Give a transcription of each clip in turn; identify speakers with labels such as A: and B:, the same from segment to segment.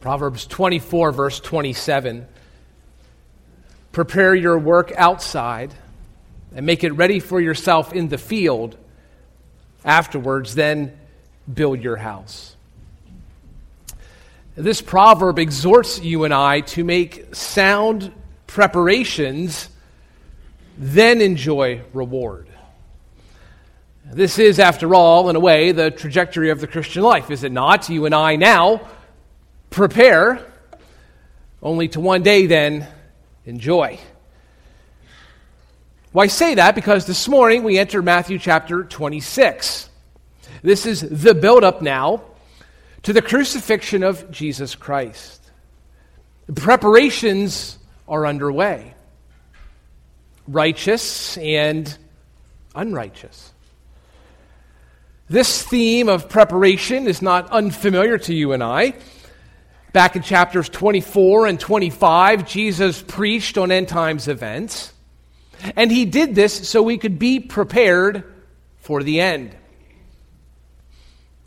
A: Proverbs 24, verse 27. Prepare your work outside and make it ready for yourself in the field. Afterwards, then build your house. This proverb exhorts you and I to make sound preparations, then enjoy reward. This is, after all, in a way, the trajectory of the Christian life, is it not? You and I now prepare, only to one day then enjoy. Why say that? Because this morning we enter Matthew chapter 26. This is the build-up now to the crucifixion of Jesus Christ. Preparations are underway, righteous and unrighteous. This theme of preparation is not unfamiliar to you and I. Back in chapters 24 and 25, Jesus preached on end times events. And he did this so we could be prepared for the end.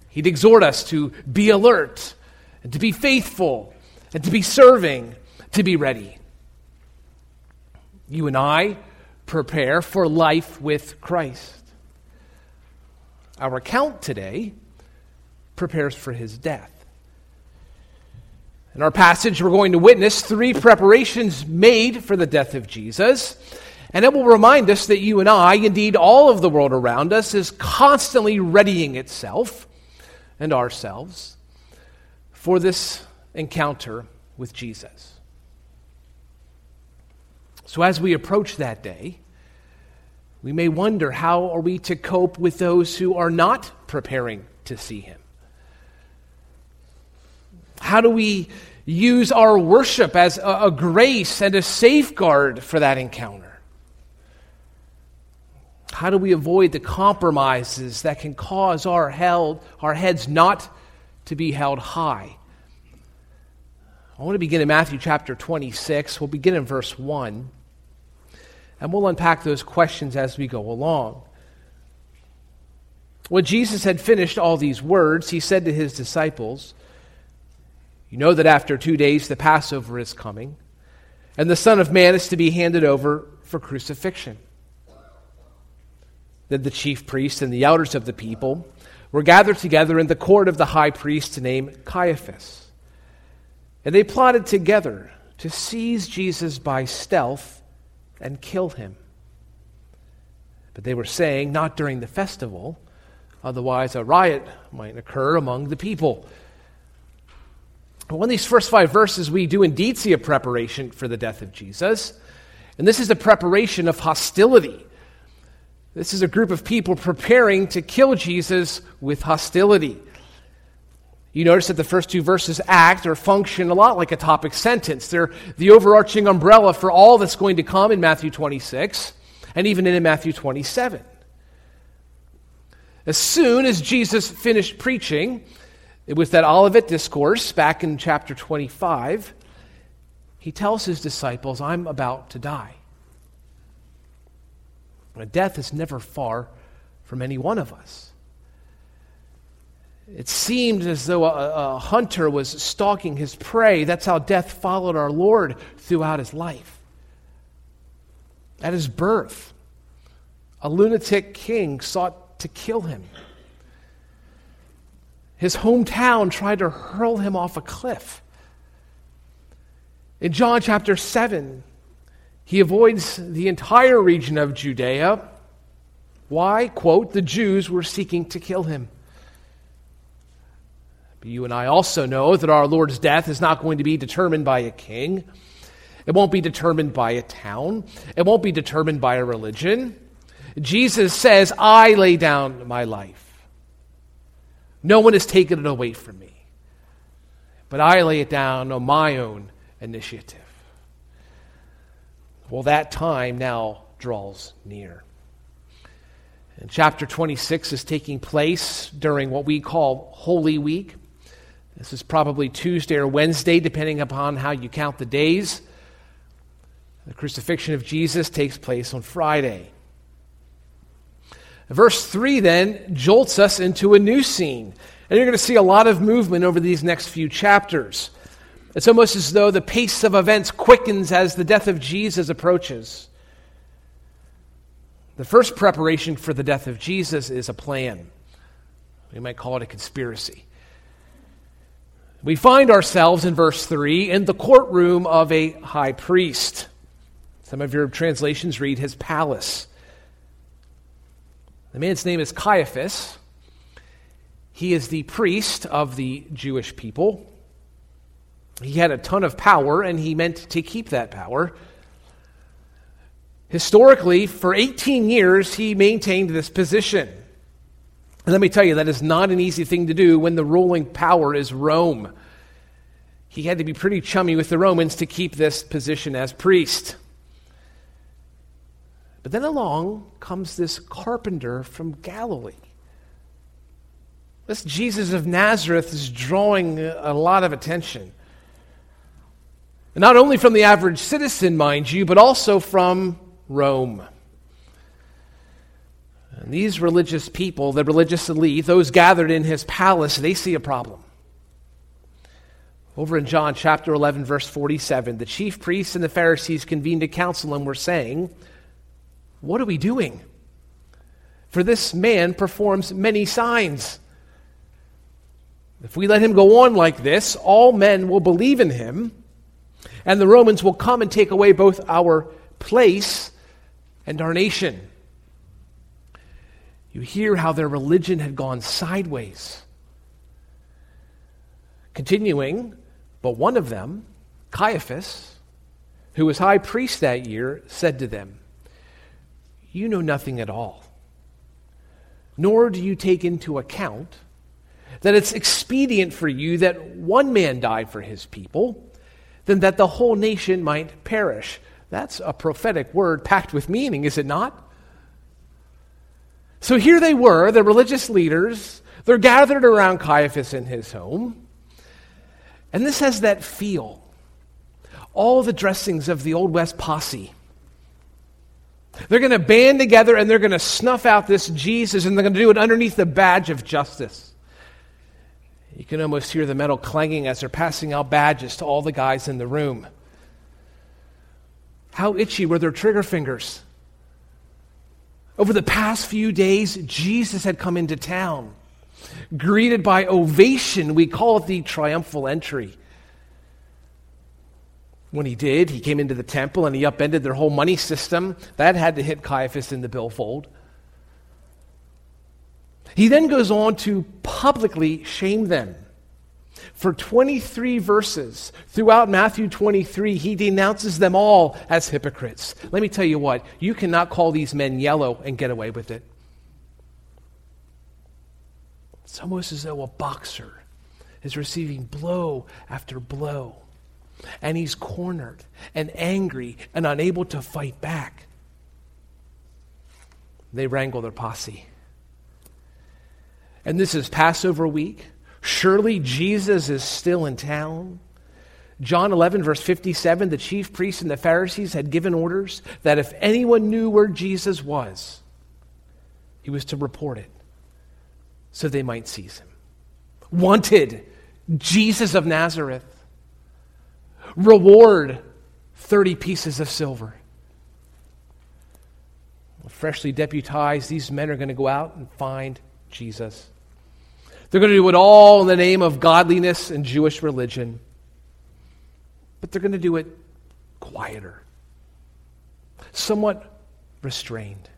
A: He'd exhort us to be alert and to be faithful and to be serving, to be ready. You and I prepare for life with Christ. Our account today prepares for his death. In our passage, we're going to witness three preparations made for the death of Jesus. And it will remind us that you and I, indeed all of the world around us, is constantly readying itself and ourselves for this encounter with Jesus. So as we approach that day, we may wonder how are we to cope with those who are not preparing to see him? How do we use our worship as a, a grace and a safeguard for that encounter? How do we avoid the compromises that can cause our, held, our heads not to be held high? I want to begin in Matthew chapter 26. We'll begin in verse 1. And we'll unpack those questions as we go along. When Jesus had finished all these words, he said to his disciples, you know that after two days the Passover is coming, and the Son of Man is to be handed over for crucifixion. Then the chief priests and the elders of the people were gathered together in the court of the high priest named Caiaphas. And they plotted together to seize Jesus by stealth and kill him. But they were saying, not during the festival, otherwise a riot might occur among the people. Well, in these first five verses, we do indeed see a preparation for the death of Jesus. And this is a preparation of hostility. This is a group of people preparing to kill Jesus with hostility. You notice that the first two verses act or function a lot like a topic sentence. They're the overarching umbrella for all that's going to come in Matthew 26 and even in Matthew 27. As soon as Jesus finished preaching, it was that Olivet discourse back in chapter 25. He tells his disciples, I'm about to die. Death is never far from any one of us. It seemed as though a, a, hunter was stalking his prey. That's how death followed our Lord throughout his life. At his birth, a lunatic king sought to kill him. His hometown tried to hurl him off a cliff. In John chapter 7, he avoids the entire region of Judea. Why? Quote, the Jews were seeking to kill him. But you and I also know that our Lord's death is not going to be determined by a king. It won't be determined by a town. It won't be determined by a religion. Jesus says, I lay down my life. No one has taken it away from me. But I lay it down on my own initiative. Well, that time now draws near. And chapter 26 is taking place during what we call Holy Week. This is probably Tuesday or Wednesday, depending upon how you count the days. The crucifixion of Jesus takes place on Friday. Verse 3 then jolts us into a new scene. And you're going to see a lot of movement over these next few chapters. It's almost as though the pace of events quickens as the death of Jesus approaches. The first preparation for the death of Jesus is a plan. We might call it a conspiracy. We find ourselves in verse 3 in the courtroom of a high priest. Some of your translations read his palace. The man's name is Caiaphas. He is the priest of the Jewish people. He had a ton of power, and he meant to keep that power. Historically, for 18 years, he maintained this position. And let me tell you, that is not an easy thing to do when the ruling power is Rome. He had to be pretty chummy with the Romans to keep this position as priest. But then along comes this carpenter from Galilee. This Jesus of Nazareth is drawing a lot of attention. Not only from the average citizen, mind you, but also from Rome. And these religious people, the religious elite, those gathered in his palace, they see a problem. Over in John chapter 11, verse 47, the chief priests and the Pharisees convened a council and were saying, What are we doing? For this man performs many signs. If we let him go on like this, all men will believe in him and the Romans will come and take away both our place and our nation. You hear how their religion had gone sideways. Continuing, but one of them, Caiaphas, who was high priest that year, said to them, You know nothing at all, nor do you take into account that it's expedient for you that one man died for his people than that the whole nation might perish. That's a prophetic word packed with meaning, is it not? So here they were, the religious leaders. They're gathered around Caiaphas in his home. And this has that feel. All the dressings of the Old West posse. They're going to band together and they're going to snuff out this Jesus and they're going to do it underneath the badge of justice. You can almost hear the metal clanging as they're passing out badges to all the guys in the room. How itchy were their trigger fingers? Over the past few days, Jesus had come into town. Greeted by ovation, we call it the triumphal entry. When he did, he came into the temple and he upended their whole money system. That had to hit Caiaphas in the billfold. He then goes on to publicly shame them. For 23 verses throughout Matthew 23, he denounces them all as hypocrites. Let me tell you what, you cannot call these men yellow and get away with it. It's almost as though a boxer is receiving blow after blow, and he's cornered and angry and unable to fight back. They wrangle their posse and this is Passover week. Surely Jesus is still in town. John 11, verse 57, the chief priests and the Pharisees had given orders that if anyone knew where Jesus was, he was to report it so they might seize him. Wanted, Jesus of Nazareth. Reward, 30 pieces of silver. Freshly deputized, these men are going to go out and find Jesus. They're going to do it all in the name of godliness and Jewish religion. But they're going to do it quieter, somewhat restrained.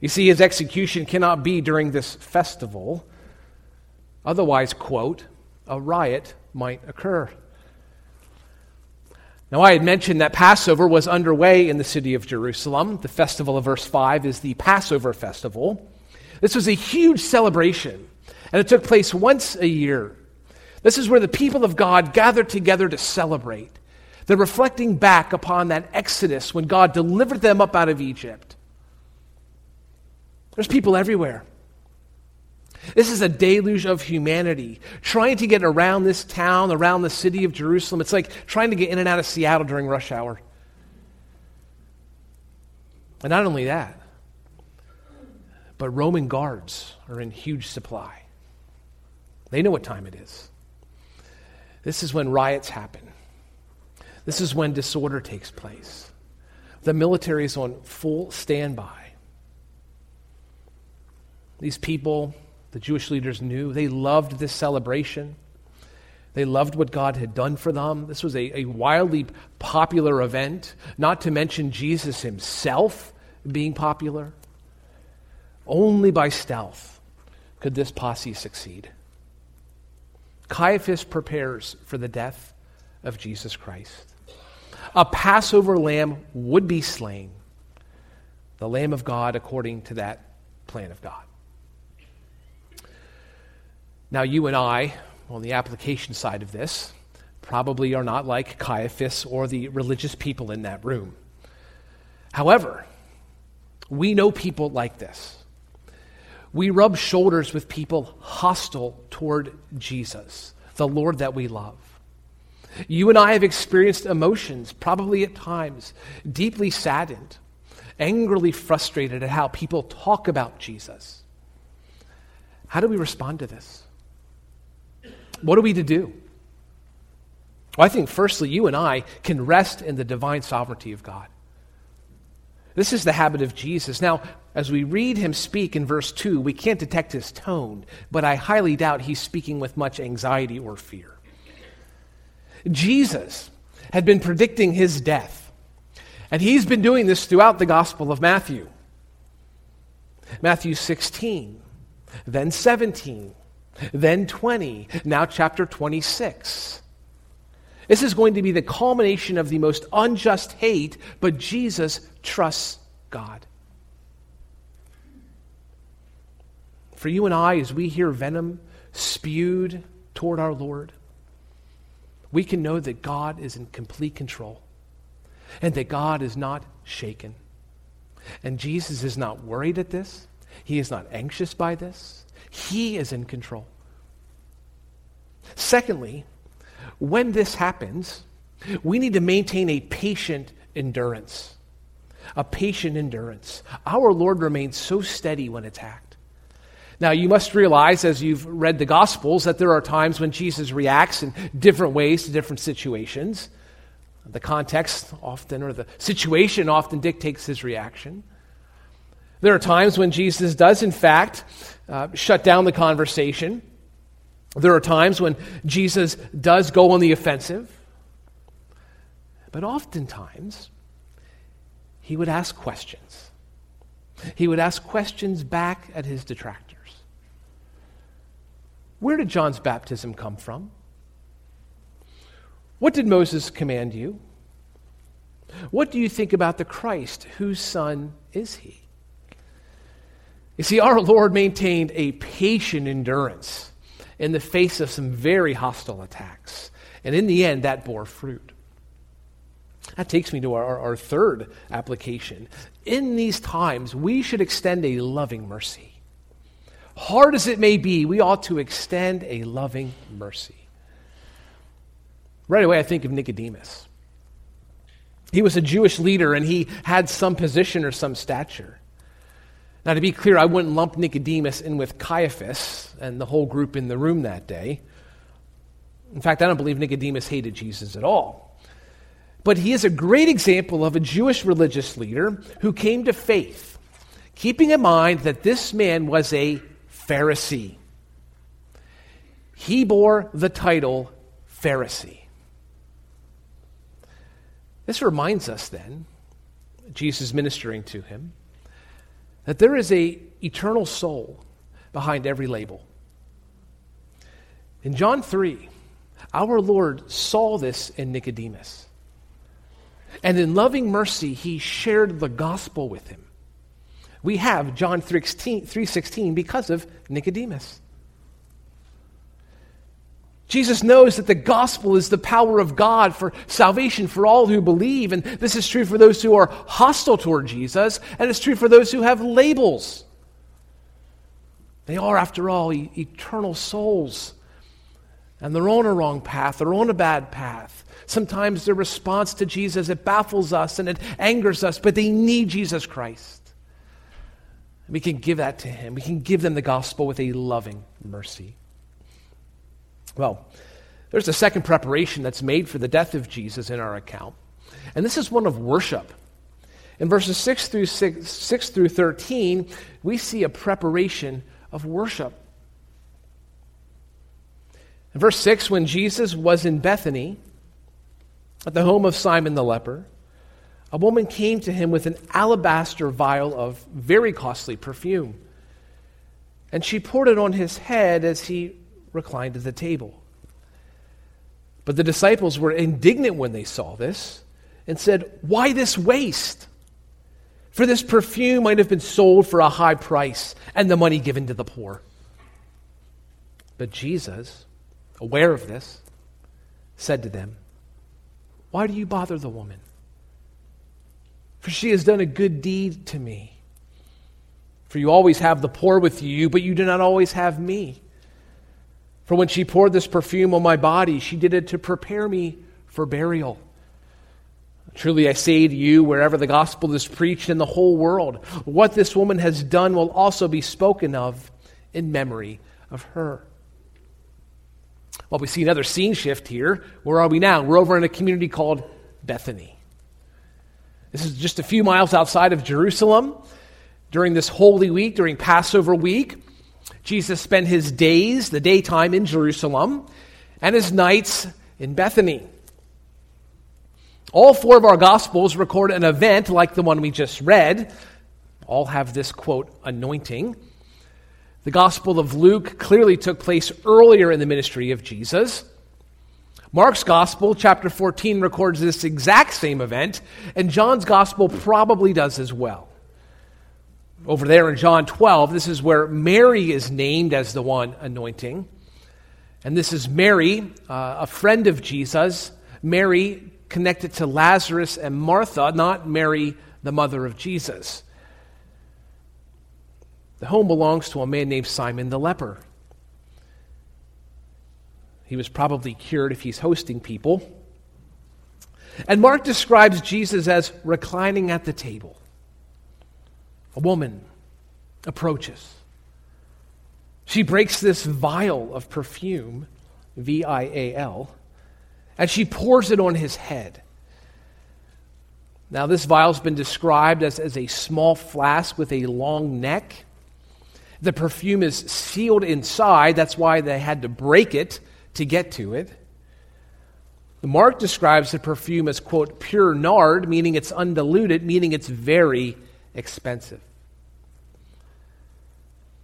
A: You see, his execution cannot be during this festival. Otherwise, quote, a riot might occur. Now, I had mentioned that Passover was underway in the city of Jerusalem. The festival of verse 5 is the Passover festival. This was a huge celebration, and it took place once a year. This is where the people of God gathered together to celebrate. They're reflecting back upon that exodus when God delivered them up out of Egypt. There's people everywhere. This is a deluge of humanity trying to get around this town, around the city of Jerusalem. It's like trying to get in and out of Seattle during rush hour. And not only that, but Roman guards are in huge supply. They know what time it is. This is when riots happen. This is when disorder takes place. The military is on full standby. These people, the Jewish leaders knew, they loved this celebration. They loved what God had done for them. This was a, a wildly popular event, not to mention Jesus himself being popular. Only by stealth could this posse succeed. Caiaphas prepares for the death of Jesus Christ. A Passover lamb would be slain, the Lamb of God according to that plan of God. Now, you and I, on the application side of this, probably are not like Caiaphas or the religious people in that room. However, we know people like this. We rub shoulders with people hostile toward Jesus, the Lord that we love. You and I have experienced emotions, probably at times, deeply saddened, angrily frustrated at how people talk about Jesus. How do we respond to this? What are we to do? Well, I think, firstly, you and I can rest in the divine sovereignty of God. This is the habit of Jesus. Now, as we read him speak in verse 2, we can't detect his tone, but I highly doubt he's speaking with much anxiety or fear. Jesus had been predicting his death, and he's been doing this throughout the Gospel of Matthew. Matthew 16, then 17, then 20, now chapter 26. This is going to be the culmination of the most unjust hate, but Jesus trusts God. For you and I, as we hear venom spewed toward our Lord, we can know that God is in complete control and that God is not shaken. And Jesus is not worried at this, He is not anxious by this. He is in control. Secondly, when this happens, we need to maintain a patient endurance. A patient endurance. Our Lord remains so steady when attacked. Now, you must realize as you've read the Gospels that there are times when Jesus reacts in different ways to different situations. The context often, or the situation often dictates his reaction. There are times when Jesus does, in fact, uh, shut down the conversation there are times when Jesus does go on the offensive, but oftentimes he would ask questions. He would ask questions back at his detractors. Where did John's baptism come from? What did Moses command you? What do you think about the Christ? Whose son is he? You see, our Lord maintained a patient endurance in the face of some very hostile attacks. And in the end, that bore fruit. That takes me to our, our third application. In these times, we should extend a loving mercy. Hard as it may be, we ought to extend a loving mercy. Right away, I think of Nicodemus. He was a Jewish leader and he had some position or some stature. Now, to be clear, I wouldn't lump Nicodemus in with Caiaphas and the whole group in the room that day. In fact, I don't believe Nicodemus hated Jesus at all. But he is a great example of a Jewish religious leader who came to faith, keeping in mind that this man was a Pharisee. He bore the title Pharisee. This reminds us then, Jesus ministering to him, that there is a eternal soul behind every label. In John 3, our Lord saw this in Nicodemus. And in loving mercy, he shared the gospel with him. We have John 3:16 because of Nicodemus. Jesus knows that the gospel is the power of God for salvation for all who believe. And this is true for those who are hostile toward Jesus, and it's true for those who have labels. They are, after all, e- eternal souls. And they're on a wrong path, they're on a bad path. Sometimes their response to Jesus, it baffles us and it angers us, but they need Jesus Christ. We can give that to Him. We can give them the gospel with a loving mercy. Well, There's a second preparation that's made for the death of Jesus in our account. And this is one of worship. In verses 6 through, 6, 6 through 13, we see a preparation of worship. In verse 6, when Jesus was in Bethany, at the home of Simon the leper, a woman came to him with an alabaster vial of very costly perfume. And she poured it on his head as he reclined at the table. But the disciples were indignant when they saw this and said, Why this waste? For this perfume might have been sold for a high price and the money given to the poor. But Jesus, aware of this, said to them, Why do you bother the woman? For she has done a good deed to me. For you always have the poor with you, but you do not always have me. For when she poured this perfume on my body, she did it to prepare me for burial. Truly I say to you, wherever the gospel is preached in the whole world, what this woman has done will also be spoken of in memory of her. Well, we see another scene shift here. Where are we now? We're over in a community called Bethany. This is just a few miles outside of Jerusalem. During this Holy Week, during Passover week, Jesus spent his days, the daytime, in Jerusalem, and his nights in Bethany. All four of our Gospels record an event like the one we just read. All have this quote, anointing. The Gospel of Luke clearly took place earlier in the ministry of Jesus. Mark's Gospel, chapter 14, records this exact same event, and John's Gospel probably does as well. Over there in John 12, this is where Mary is named as the one anointing. And this is Mary, uh, a friend of Jesus. Mary connected to Lazarus and Martha, not Mary, the mother of Jesus. The home belongs to a man named Simon the leper. He was probably cured if he's hosting people. And Mark describes Jesus as reclining at the table. A woman approaches. She breaks this vial of perfume, V I A L, and she pours it on his head. Now, this vial's been described as, as a small flask with a long neck. The perfume is sealed inside, that's why they had to break it to get to it. The Mark describes the perfume as, quote, pure nard, meaning it's undiluted, meaning it's very expensive.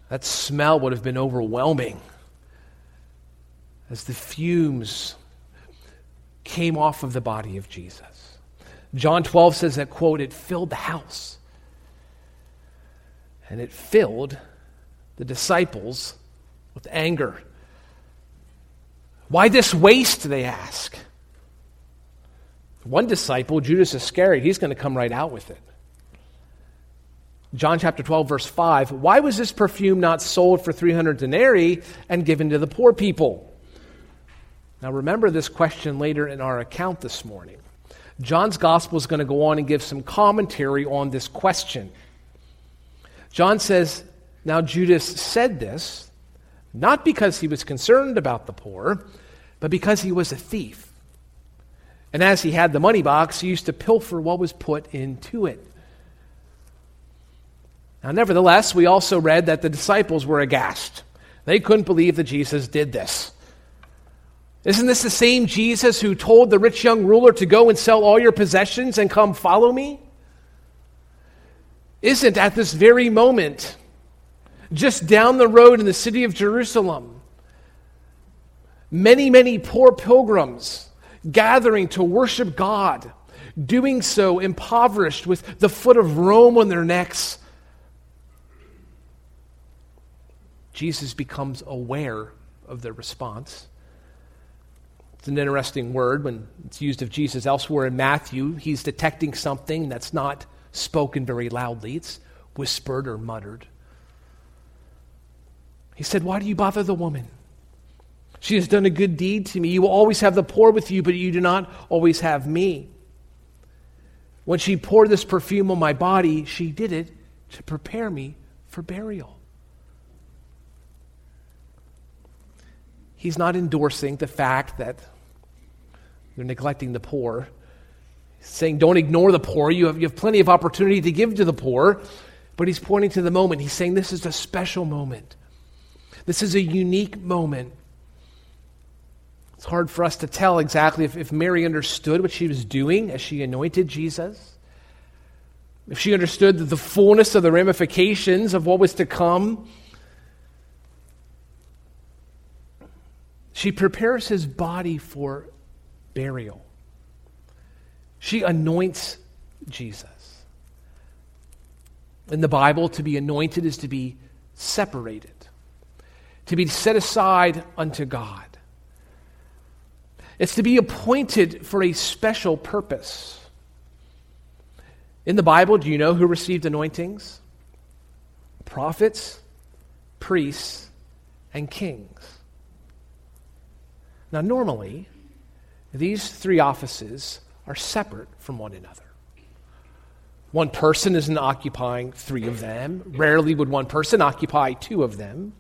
A: That smell would have been overwhelming as the fumes came off of the body of Jesus. John 12 says that, quote, it filled the house. And it filled the disciples with anger. Why this waste, they ask. One disciple, Judas Iscariot, he's going to come right out with it. John chapter 12, verse 5 Why was this perfume not sold for 300 denarii and given to the poor people? Now, remember this question later in our account this morning. John's gospel is going to go on and give some commentary on this question. John says, Now Judas said this not because he was concerned about the poor, but because he was a thief. And as he had the money box, he used to pilfer what was put into it. Now, nevertheless, we also read that the disciples were aghast. They couldn't believe that Jesus did this. Isn't this the same Jesus who told the rich young ruler to go and sell all your possessions and come follow me? Isn't at this very moment, just down the road in the city of Jerusalem, many, many poor pilgrims gathering to worship God, doing so impoverished with the foot of Rome on their necks? Jesus becomes aware of their response. It's an interesting word when it's used of Jesus elsewhere in Matthew. He's detecting something that's not spoken very loudly, it's whispered or muttered. He said, Why do you bother the woman? She has done a good deed to me. You will always have the poor with you, but you do not always have me. When she poured this perfume on my body, she did it to prepare me for burial. He's not endorsing the fact that they're neglecting the poor. He's saying, don't ignore the poor. You have, you have plenty of opportunity to give to the poor. But he's pointing to the moment. He's saying this is a special moment. This is a unique moment. It's hard for us to tell exactly if, if Mary understood what she was doing as she anointed Jesus. If she understood the fullness of the ramifications of what was to come. She prepares his body for burial. She anoints Jesus. In the Bible, to be anointed is to be separated, to be set aside unto God. It's to be appointed for a special purpose. In the Bible, do you know who received anointings? Prophets, priests, and kings. Now, normally, these three offices are separate from one another. One person isn't occupying three of them. Rarely would one person occupy two of them.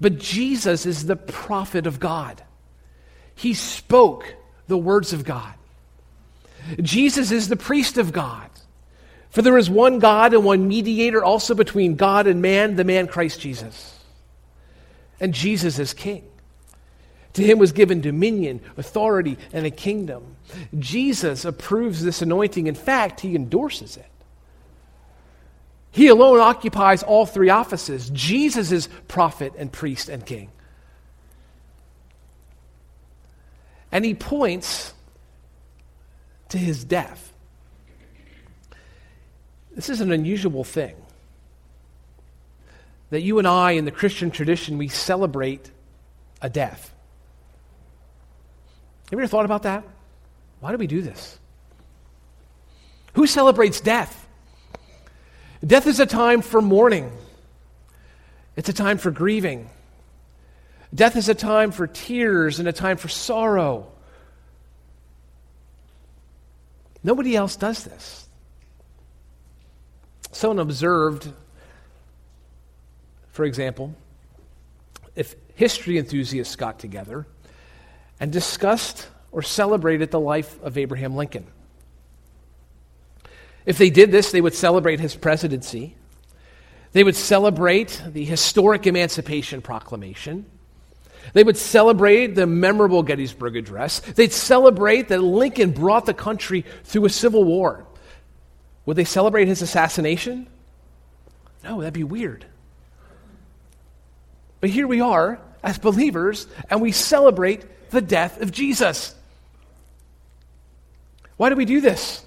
A: But Jesus is the prophet of God. He spoke the words of God. Jesus is the priest of God. For there is one God and one mediator also between God and man, the man Christ Jesus. And Jesus is king. To him was given dominion, authority, and a kingdom. Jesus approves this anointing. In fact, he endorses it. He alone occupies all three offices. Jesus is prophet and priest and king. And he points to his death. This is an unusual thing. That you and I, in the Christian tradition, we celebrate a death. Have you ever thought about that? Why do we do this? Who celebrates death? Death is a time for mourning, it's a time for grieving. Death is a time for tears and a time for sorrow. Nobody else does this. Someone observed, for example, if history enthusiasts got together and discussed or celebrated the life of Abraham Lincoln. If they did this, they would celebrate his presidency. They would celebrate the historic Emancipation Proclamation. They would celebrate the memorable Gettysburg Address. They'd celebrate that Lincoln brought the country through a civil war. Would they celebrate his assassination? No, that'd be weird. But here we are as believers, and we celebrate the death of Jesus. Why do we do this?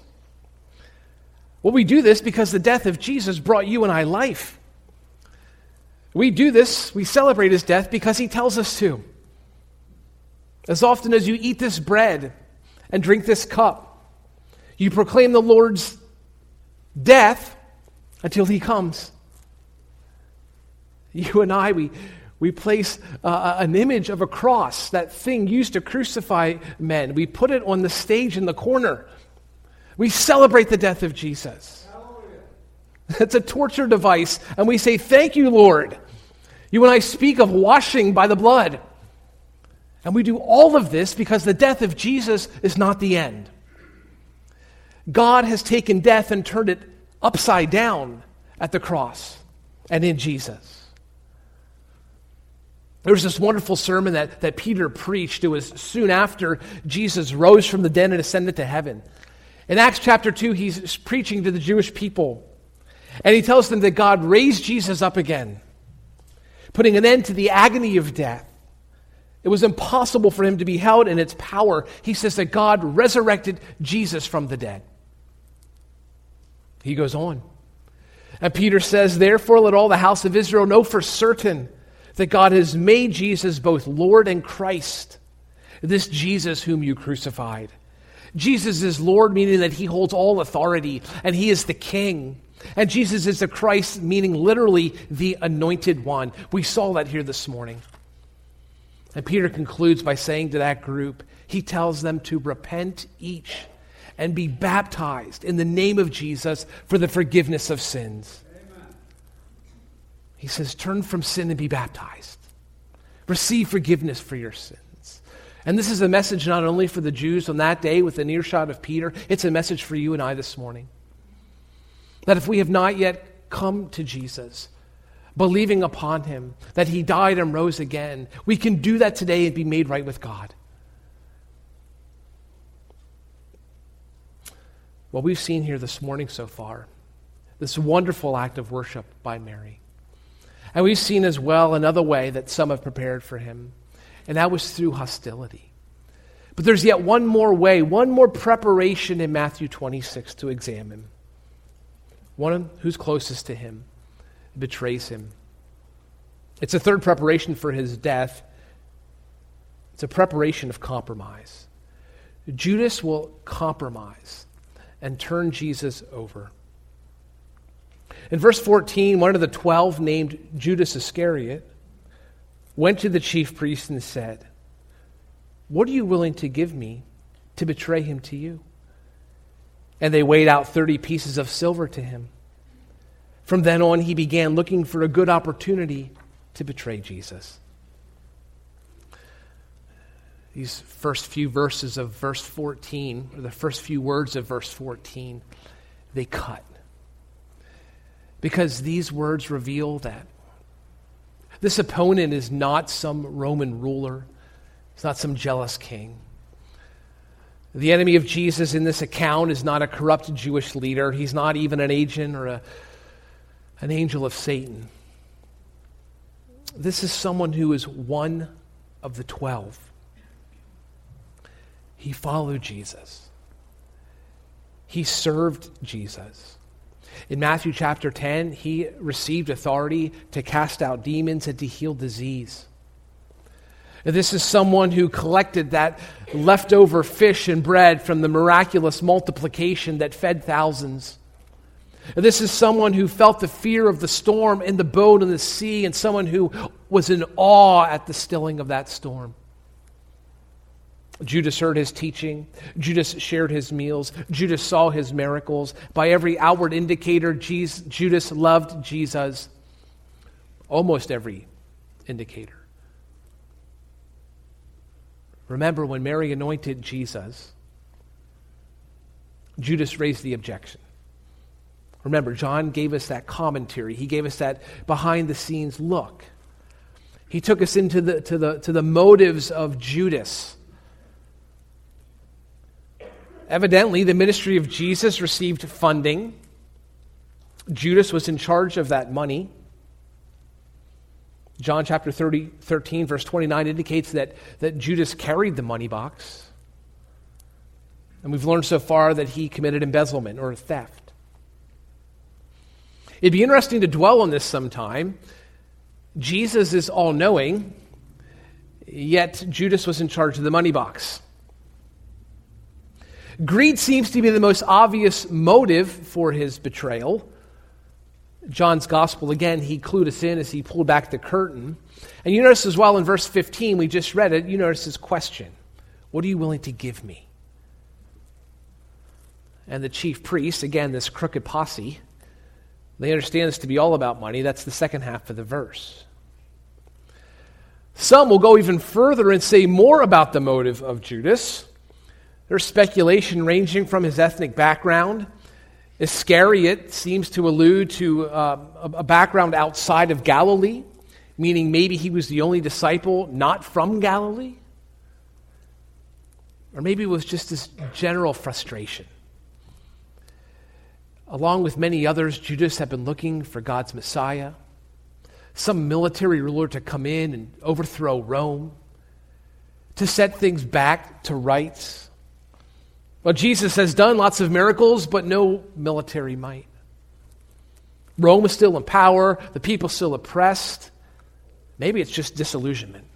A: Well, we do this because the death of Jesus brought you and I life. We do this, we celebrate his death because he tells us to. As often as you eat this bread and drink this cup, you proclaim the Lord's death until he comes. You and I, we, we place uh, an image of a cross, that thing used to crucify men. We put it on the stage in the corner. We celebrate the death of Jesus. It's a torture device, and we say, Thank you, Lord. You and I speak of washing by the blood. And we do all of this because the death of Jesus is not the end. God has taken death and turned it upside down at the cross and in Jesus. There was this wonderful sermon that, that Peter preached. It was soon after Jesus rose from the dead and ascended to heaven. In Acts chapter 2, he's preaching to the Jewish people. And he tells them that God raised Jesus up again, putting an end to the agony of death. It was impossible for him to be held in its power. He says that God resurrected Jesus from the dead. He goes on. And Peter says, Therefore, let all the house of Israel know for certain that God has made Jesus both Lord and Christ, this Jesus whom you crucified. Jesus is Lord, meaning that he holds all authority, and he is the king. And Jesus is the Christ, meaning literally the anointed one. We saw that here this morning. And Peter concludes by saying to that group, he tells them to repent each and be baptized in the name of Jesus for the forgiveness of sins. He says, turn from sin and be baptized. Receive forgiveness for your sins. And this is a message not only for the Jews on that day with an earshot of Peter, it's a message for you and I this morning. That if we have not yet come to Jesus, believing upon him, that he died and rose again, we can do that today and be made right with God. What we've seen here this morning so far, this wonderful act of worship by Mary. And we've seen as well another way that some have prepared for him, and that was through hostility. But there's yet one more way, one more preparation in Matthew 26 to examine. One who's closest to him betrays him. It's a third preparation for his death. It's a preparation of compromise. Judas will compromise and turn Jesus over. In verse 14, one of the twelve, named Judas Iscariot, went to the chief priest and said, What are you willing to give me to betray him to you? And they weighed out 30 pieces of silver to him. From then on, he began looking for a good opportunity to betray Jesus. These first few verses of verse 14, or the first few words of verse 14, they cut. Because these words reveal that this opponent is not some Roman ruler, it's not some jealous king. The enemy of Jesus in this account is not a corrupt Jewish leader. He's not even an agent or a, an angel of Satan. This is someone who is one of the twelve. He followed Jesus, he served Jesus. In Matthew chapter 10, he received authority to cast out demons and to heal disease. This is someone who collected that leftover fish and bread from the miraculous multiplication that fed thousands. This is someone who felt the fear of the storm in the boat in the sea, and someone who was in awe at the stilling of that storm. Judas heard his teaching. Judas shared his meals. Judas saw his miracles. By every outward indicator, Jesus, Judas loved Jesus. Almost every indicator. Remember when Mary anointed Jesus, Judas raised the objection. Remember, John gave us that commentary. He gave us that behind the scenes look. He took us into the, to, the, to the motives of Judas. Evidently, the ministry of Jesus received funding. Judas was in charge of that money. John chapter 30, 13, verse 29 indicates that, that Judas carried the money box. And we've learned so far that he committed embezzlement or theft. It'd be interesting to dwell on this sometime. Jesus is all knowing, yet Judas was in charge of the money box. Greed seems to be the most obvious motive for his betrayal. John's gospel, again, he clued us in as he pulled back the curtain. And you notice as well in verse 15, we just read it, you notice his question What are you willing to give me? And the chief priest, again, this crooked posse, they understand this to be all about money. That's the second half of the verse. Some will go even further and say more about the motive of Judas. There's speculation ranging from his ethnic background. Iscariot seems to allude to uh, a background outside of Galilee, meaning maybe he was the only disciple not from Galilee. Or maybe it was just this general frustration. Along with many others, Judas had been looking for God's Messiah, some military ruler to come in and overthrow Rome, to set things back to rights. Well, Jesus has done lots of miracles, but no military might. Rome is still in power, the people still oppressed. Maybe it's just disillusionment.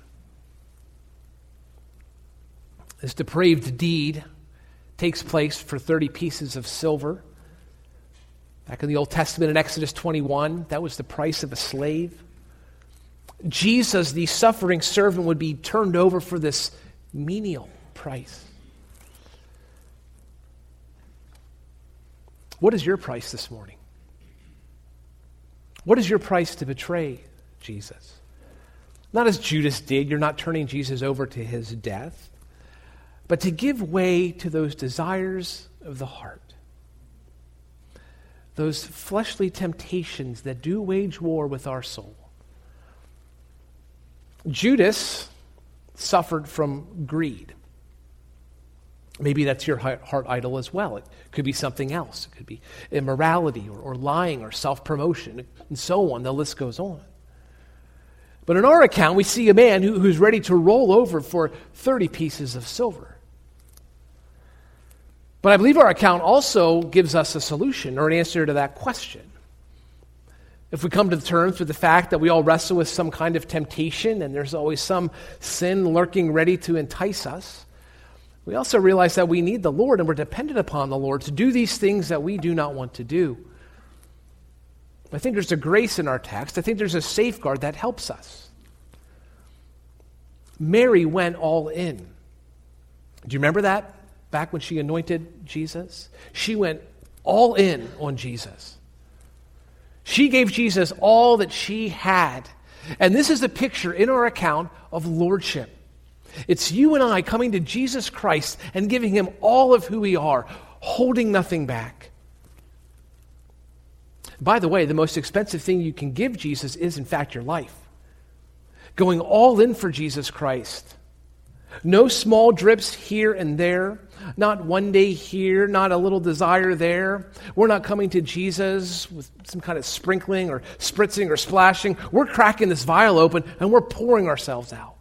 A: This depraved deed takes place for 30 pieces of silver. Back in the Old Testament in Exodus 21, that was the price of a slave. Jesus, the suffering servant, would be turned over for this menial price. What is your price this morning? What is your price to betray Jesus? Not as Judas did, you're not turning Jesus over to his death, but to give way to those desires of the heart. Those fleshly temptations that do wage war with our soul. Judas suffered from greed. Maybe that's your heart idol as well. It could be something else. It could be immorality or, or lying or self promotion and so on. The list goes on. But in our account, we see a man who, who's ready to roll over for 30 pieces of silver. But I believe our account also gives us a solution or an answer to that question. If we come to terms with the fact that we all wrestle with some kind of temptation and there's always some sin lurking ready to entice us, we also realize that we need the Lord and we're dependent upon the Lord to do these things that we do not want to do. I think there's a grace in our text. I think there's a safeguard that helps us. Mary went all in. Do you remember that back when she anointed Jesus? She went all in on Jesus. She gave Jesus all that she had. And this is a picture in our account of lordship. It's you and I coming to Jesus Christ and giving him all of who we are, holding nothing back. By the way, the most expensive thing you can give Jesus is, in fact, your life. Going all in for Jesus Christ. No small drips here and there, not one day here, not a little desire there. We're not coming to Jesus with some kind of sprinkling or spritzing or splashing. We're cracking this vial open and we're pouring ourselves out.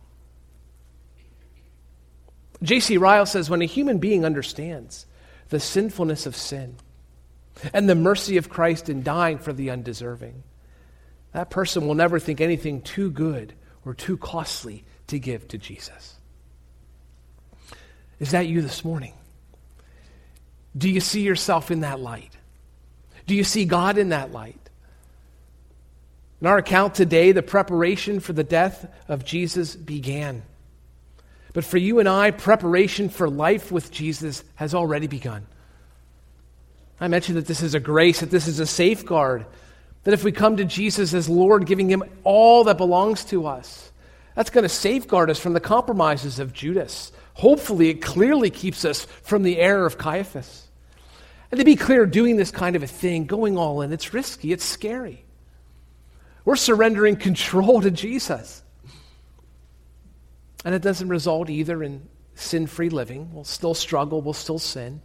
A: J.C. Ryle says when a human being understands the sinfulness of sin and the mercy of Christ in dying for the undeserving, that person will never think anything too good or too costly to give to Jesus. Is that you this morning? Do you see yourself in that light? Do you see God in that light? In our account today, the preparation for the death of Jesus began. But for you and I, preparation for life with Jesus has already begun. I mentioned that this is a grace, that this is a safeguard, that if we come to Jesus as Lord, giving him all that belongs to us, that's going to safeguard us from the compromises of Judas. Hopefully, it clearly keeps us from the error of Caiaphas. And to be clear, doing this kind of a thing, going all in, it's risky, it's scary. We're surrendering control to Jesus. And it doesn't result either in sin free living. We'll still struggle, we'll still sin.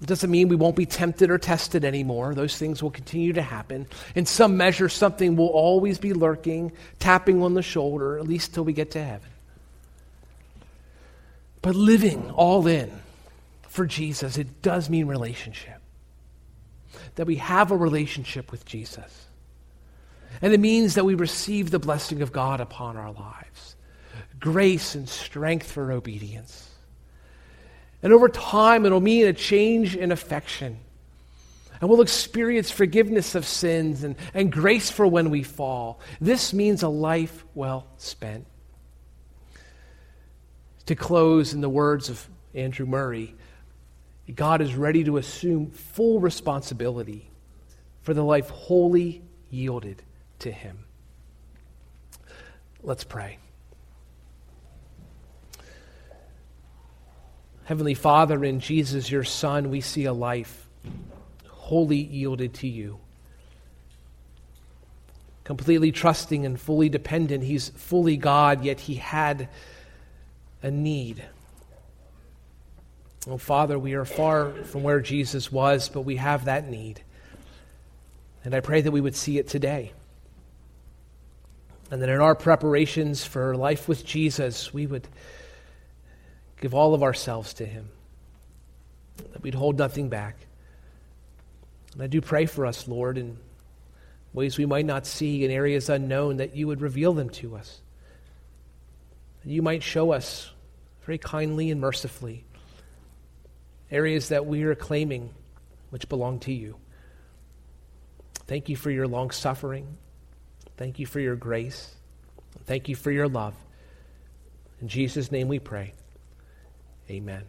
A: It doesn't mean we won't be tempted or tested anymore. Those things will continue to happen. In some measure, something will always be lurking, tapping on the shoulder, at least till we get to heaven. But living all in for Jesus, it does mean relationship. That we have a relationship with Jesus. And it means that we receive the blessing of God upon our lives grace and strength for obedience. And over time, it'll mean a change in affection. And we'll experience forgiveness of sins and, and grace for when we fall. This means a life well spent. To close, in the words of Andrew Murray, God is ready to assume full responsibility for the life wholly yielded to Him. Let's pray. Heavenly Father, in Jesus, your Son, we see a life wholly yielded to you. Completely trusting and fully dependent. He's fully God, yet he had a need. Oh, Father, we are far from where Jesus was, but we have that need. And I pray that we would see it today. And that in our preparations for life with Jesus, we would give all of ourselves to Him, that we'd hold nothing back. And I do pray for us, Lord, in ways we might not see, in areas unknown, that you would reveal them to us. That you might show us very kindly and mercifully areas that we are claiming which belong to you. Thank you for your long suffering. Thank you for your grace. Thank you for your love. In Jesus' name we pray. Amen.